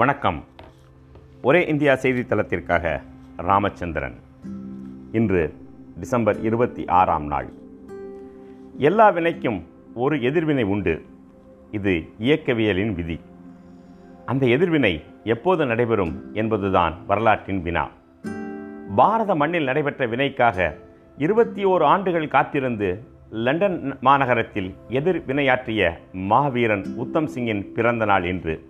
வணக்கம். ஒரே இந்தியா செய்தித்தளத்திற்காக ராமச்சந்திரன். இன்று டிசம்பர் இருபத்தி ஆறாம் நாள். எல்லா வினைக்கும் ஒரு எதிர்வினை உண்டு. இது இயக்கவியலின் விதி. அந்த எதிர்வினை எப்போது நடைபெறும் என்பதுதான் வரலாற்றின் வினா. பாரத மண்ணில் நடைபெற்ற வினைக்காக இருபத்தி ஓரு ஆண்டுகள் காத்திருந்து லண்டன் மாநகரத்தில் எதிர் வினையாற்றிய மாவீரன் உத்தம் சிங்கின் பிறந்த நாள் இன்று.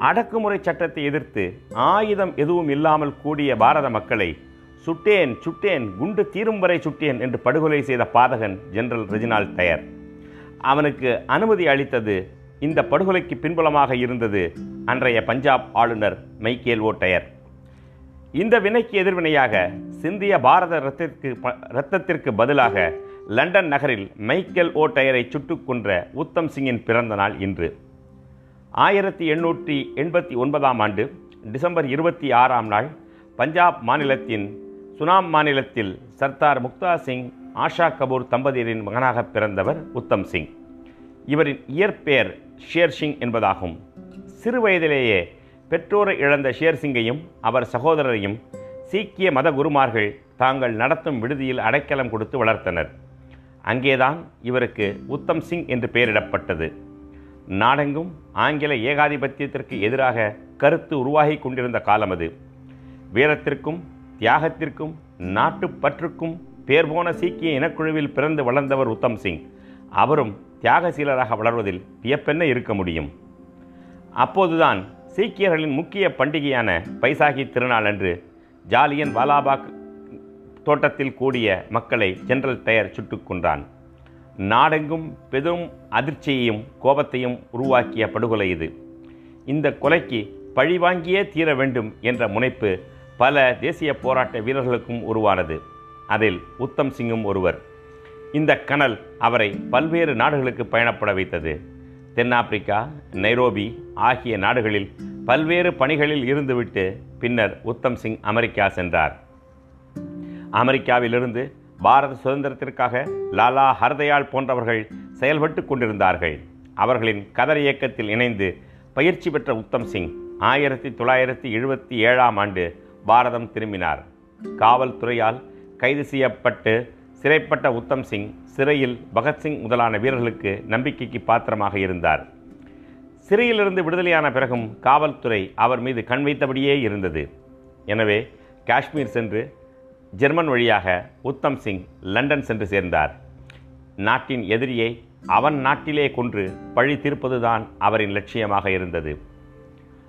அடக்குமுறை சட்டத்தை எதிர்த்து ஆயுதம் எதுவும் இல்லாமல் கூடிய பாரத மக்களை சுட்டேன் சுட்டேன் குண்டு தீரும் வரை சுட்டேன் என்று படுகொலை செய்த பாதகன் ஜெனரல் ரெஜினால் டயர் அவனுக்கு அனுமதி அளித்தது இந்த படுகொலைக்கு பின்புலமாக இருந்தது அன்றைய பஞ்சாப் ஆளுநர் மைக்கேல் ஓ டயர் இந்த வினைக்கு எதிர்வினையாக சிந்திய பாரத ரத்திற்கு ரத்தத்திற்கு பதிலாக லண்டன் நகரில் மைக்கேல் ஓ டயரை சுட்டுக் கொன்ற உத்தம் சிங்கின் பிறந்த நாள் இன்று. ஆயிரத்தி எண்ணூற்றி எண்பத்தி ஒன்பதாம் ஆண்டு டிசம்பர் இருபத்தி ஆறாம் நாள் பஞ்சாப் மாநிலத்தின் சுனாம் மாநிலத்தில் சர்தார் முக்தா சிங் ஆஷா கபூர் தம்பதியரின் மகனாக பிறந்தவர் உத்தம் சிங். இவரின் இயற்பெயர் ஷேர் சிங் என்பதாகும். சிறு வயதிலேயே பெற்றோரை இழந்த ஷேர் சிங்கையும் அவர் சகோதரரையும் சீக்கிய மத குருமார்கள் தாங்கள் நடத்தும் விடுதியில் அடைக்கலம் கொடுத்து வளர்த்தனர். அங்கேதான் இவருக்கு உத்தம் சிங் என்று பெயரிடப்பட்டது. நாடெங்கும் ஆங்கில ஏகாதிபத்தியத்திற்கு எதிராக கருத்து உருவாகி கொண்டிருந்த காலம் அது. வீரத்திற்கும் தியாகத்திற்கும் நாட்டுப்பற்றுக்கும் பேர் போன சீக்கிய இனக்குழுவில் பிறந்து வளர்ந்தவர் உத்தம் சிங். அவரும் தியாகசீலராக வளர்வதில் வியப்பென்ன இருக்க முடியும்? அப்போதுதான் சீக்கியர்களின் முக்கிய பண்டிகையான பைசாகி திருநாள் அன்று ஜாலியன் வாலாபாக் தோட்டத்தில் கூடிய மக்களை ஜெனரல் டயர் சுட்டுக் கொன்றான். நாடெங்கும் பெரும் அதிர்ச்சியையும் கோபத்தையும் உருவாக்கிய படுகொலை இது. இந்த கொலைக்கு பழிவாங்கியே தீர வேண்டும் என்ற முனைப்பு பல தேசிய போராட்ட வீரர்களுக்கும் உருவானது. அதில் உத்தம் சிங்கும் ஒருவர். இந்த கனல் அவரை பல்வேறு நாடுகளுக்கு பயணப்பட வைத்தது. தென்னாப்பிரிக்கா நைரோபி ஆகிய நாடுகளில் பல்வேறு பணிகளில் இருந்துவிட்டு பின்னர் உத்தம் சிங் அமெரிக்கா சென்றார். அமெரிக்காவிலிருந்து பாரத சுதந்திரத்திற்காக லாலா ஹர்தயாள் போன்றவர்கள் செயல்பட்டு கொண்டிருந்தார்கள். அவர்களின் கதர் இயக்கத்தில் இணைந்து பயிற்சி பெற்ற உத்தம் சிங் ஆயிரத்தி தொள்ளாயிரத்தி எழுபத்தி ஏழாம் ஆண்டு பாரதம் திரும்பினார். காவல்துறையால் கைது செய்யப்பட்டு சிறைப்பட்ட உத்தம் சிங் சிறையில் பகத்சிங் முதலான வீரர்களுக்கு நம்பிக்கைக்கு பாத்திரமாக இருந்தார். சிறையிலிருந்து விடுதலையான பிறகும் காவல்துறை அவர் மீது கண் வைத்தபடியே இருந்தது. எனவே காஷ்மீர் சென்று ஜெர்மன் வழியாக உத்தம் சிங் லண்டன் சென்று சேர்ந்தார். நாட்டின் எதிரியை அவன் நாட்டிலே கொன்று பழி தீர்ப்பதுதான் அவரின் லட்சியமாக இருந்தது.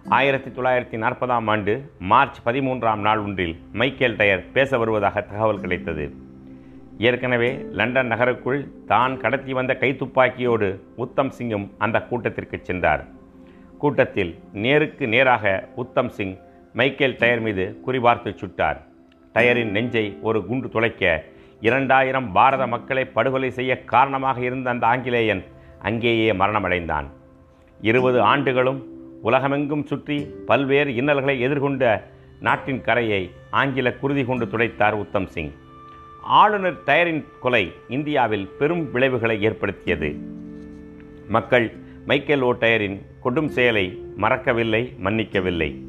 ஆயிரத்தி தொள்ளாயிரத்தி நாற்பதாம் ஆண்டு மார்ச் பதிமூன்றாம் நாள் ஒன்றில் மைக்கேல் டயர் பேச வருவதாக தகவல் கிடைத்தது. ஏற்கனவே லண்டன் நகருக்குள் தான் கடத்தி வந்த கைத்துப்பாக்கியோடு உத்தம் சிங்கும் அந்த கூட்டத்திற்கு சென்றார். கூட்டத்தில் நேருக்கு நேராக உத்தம் சிங் மைக்கேல் டயர் மீது குறிபார்த்து சுட்டார். டயரின் நெஞ்சை ஒரு குண்டு துளைக்க இரண்டாயிரம் பாரத மக்களை படுகொலை செய்ய காரணமாக இருந்த அந்த ஆங்கிலேயன் அங்கேயே மரணமடைந்தான். இருபது ஆண்டுகளும் உலகமெங்கும் சுற்றி பல்வேறு இன்னல்களை எதிர்கொண்ட நாட்டின் கரையை ஆங்கில குருதி கொண்டு துடைத்தார் உத்தம் சிங். ஆளுநர் டயரின் கொலை இந்தியாவில் பெரும் விளைவுகளை ஏற்படுத்தியது. மக்கள் மைக்கேல் ஓ டயரின் கொடும் செயலை மறக்கவில்லை மன்னிக்கவில்லை.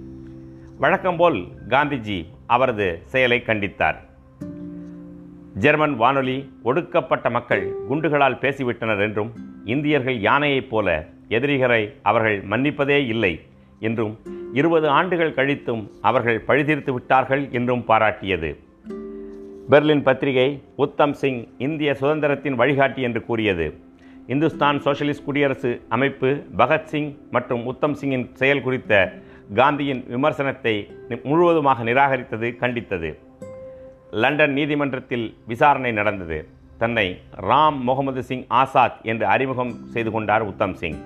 வழக்கம்போல் காந்திஜி அவரது செயலை கண்டித்தார். ஜெர்மன் வானொலி ஒடுக்கப்பட்ட மக்கள் குண்டுகளால் பேசிவிட்டனர் என்றும் இந்தியர்கள் யானையைப் போல எதிரிகளை அவர்கள் மன்னிப்பதே இல்லை என்றும் இருபது ஆண்டுகள் கழித்தும் அவர்கள் பழிதீர்த்து விட்டார்கள் என்றும் பாராட்டியது. பெர்லின் பத்திரிகை உத்தம் சிங் இந்திய சுதந்திரத்தின் வழிகாட்டி என்று கூறியது. இந்துஸ்தான் சோஷலிஸ்ட் குடியரசு அமைப்பு பகத்சிங் மற்றும் உத்தம் சிங்கின் செயல் குறித்த காந்தியின் விமர்சனத்தை முழுவதுமாக நிராகரித்தது கண்டித்தது. லண்டன் நீதிமன்றத்தில் விசாரணை நடந்தது. தன்னை ராம் முகமது சிங் ஆசாத் என்று அறிமுகம் செய்து கொண்டார் உத்தம் சிங்.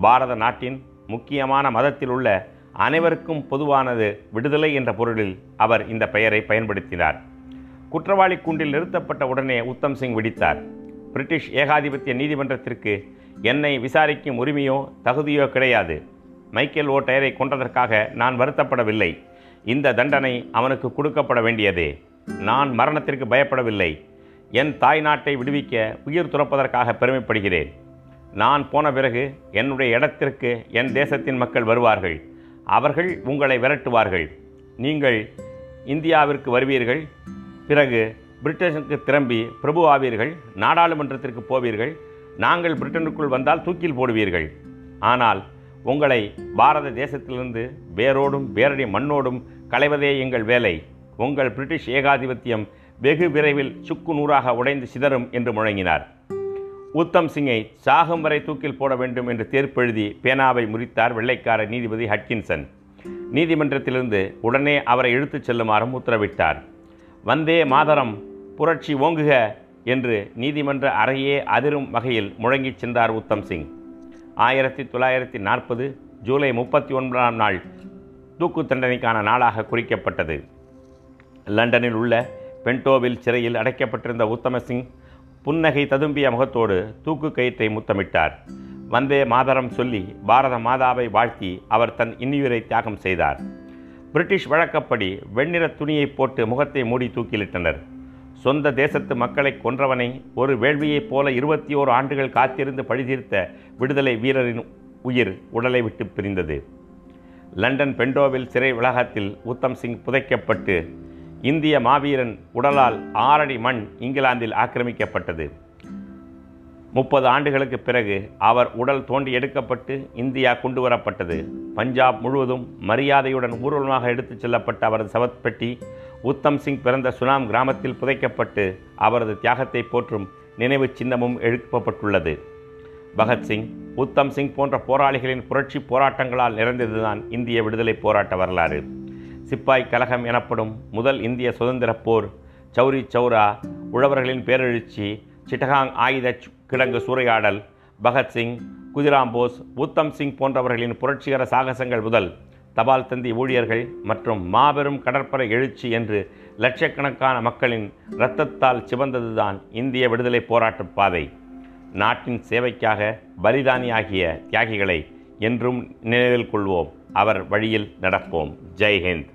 பாரத நாட்டின் முக்கியமான மதத்தில் உள்ள அனைவருக்கும் பொதுவானது விடுதலை என்ற பொருளில் அவர் இந்த பெயரை பயன்படுத்தினார். குற்றவாளி கூண்டில் நிறுத்தப்பட்ட உடனே உத்தம் சிங் விடித்தார். பிரிட்டிஷ் ஏகாதிபத்திய நீதிமன்றத்திற்கு என்னை விசாரிக்கும் உரிமையோ தகுதியோ கிடையாது. மைக்கேல் ஓ டயரை கொன்றதற்காக நான் வருத்தப்படவில்லை. இந்த தண்டனை அவனுக்கு கொடுக்கப்பட வேண்டியதே. நான் மரணத்திற்கு பயப்படவில்லை. என் தாய் நாட்டை விடுவிக்க உயிர் துறப்பதற்காக பெருமைப்படுகிறேன். நான் போன பிறகு என்னுடைய இடத்திற்கு என் தேசத்தின் மக்கள் வருவார்கள். அவர்கள் உங்களை விரட்டுவார்கள். நீங்கள் இந்தியாவிற்கு வருவீர்கள். பிறகு பிரிட்டனுக்கு திரும்பி பிரபு ஆவீர்கள். நாடாளுமன்றத்திற்கு போவீர்கள். நாங்கள் பிரிட்டனுக்குள் வந்தால் தூக்கில் போடுவீர்கள். ஆனால் உங்களை பாரத தேசத்திலிருந்து வேரோடும் வேரடி மண்ணோடும் களைவதே எங்கள் வேலை. உங்கள் பிரிட்டிஷ் ஏகாதிபத்தியம் வெகு விரைவில் சுக்கு நூறாக உடைந்து சிதறும் என்று முழங்கினார். உத்தம் சிங்கை சாகும் வரை தூக்கில் போட வேண்டும் என்று தீர்ப்பெழுதி பேனாவை முறித்தார் வெள்ளைக்கார நீதிபதி ஹட்கின்சன். நீதிமன்றத்திலிருந்து உடனே அவரை இழுத்துச் செல்லுமாறும் உத்தரவிட்டார். வந்தே மாதரம் புரட்சி ஓங்குக என்று நீதிமன்ற அறையே அதிரும் வகையில் முழங்கிச் சென்றார் உத்தம் சிங். ஆயிரத்தி தொள்ளாயிரத்தி நாற்பது ஜூலை முப்பத்தி ஒன்பதாம் நாள் தூக்கு தண்டனைக்கான நாளாக குறிக்கப்பட்டது. லண்டனில் உள்ள பென்டோவில் சிறையில் அடைக்கப்பட்டிருந்த உத்தமசிங் புன்னகை ததும்பிய முகத்தோடு தூக்கு கயிற்றை முத்தமிட்டார். வந்தே மாதரம் சொல்லி பாரத மாதாவை வாழ்த்தி அவர் தன் இன்னுயிரை தியாகம் செய்தார். பிரிட்டிஷ் வழக்கப்படி வெண்ணிற துணியை போட்டு முகத்தை மூடி தூக்கிலிட்டனர். சொந்த தேசத்து மக்களை கொன்றவனை ஒரு வேள்வியைப் போல இருபத்தி ஓரு ஆண்டுகள் காத்திருந்து பழிதீர்த்த விடுதலை வீரரின் உயிர் உடலை விட்டு பிரிந்தது. லண்டன் பெண்டோவில் சிறை வளாகத்தில் உத்தம் சிங் புதைக்கப்பட்டு இந்திய மாவீரன் உடலால் ஆறடி மண் இங்கிலாந்தில் ஆக்கிரமிக்கப்பட்டது. முப்பது ஆண்டுகளுக்கு பிறகு அவர் உடல் தோண்டி எடுக்கப்பட்டு இந்தியா கொண்டு வரப்பட்டது. பஞ்சாப் முழுவதும் மரியாதையுடன் ஊர்வலமாக எடுத்துச் செல்லப்பட்ட அவரது சவத்பெட்டி உத்தம் சிங் பிறந்த சுனாம் கிராமத்தில் புதைக்கப்பட்டு அவரது தியாகத்தை போற்றும் நினைவு சின்னமும் எழுப்பப்பட்டுள்ளது. பகத்சிங் உத்தம் சிங் போன்ற போராளிகளின் புரட்சி போராட்டங்களால் நிறைந்ததுதான் இந்திய விடுதலை போராட்ட வரலாறு. சிப்பாய் கலகம் எனப்படும் முதல் இந்திய சுதந்திரப் போர் சௌரி சௌரா உழவர்களின் பேரெழுச்சி சிட்டகாங் ஆயுத கிடங்கு சூறையாடல் பகத்சிங் குதிராம் போஸ் உத்தம் சிங் போன்றவர்களின் புரட்சிகர சாகசங்கள் முதல் தபால் தந்தி ஊழியர்கள் மற்றும் மாபெரும் கடற்படை எழுச்சி என்று லட்சக்கணக்கான மக்களின் இரத்தத்தால் சிவந்ததுதான் இந்திய விடுதலை போராட்ட பாதை. நாட்டின் சேவைக்காக பலிதானியாகிய தியாகிகளை என்றும் நினைவில் கொள்வோம். அவர் வழியில் நடப்போம். ஜெய்ஹிந்த்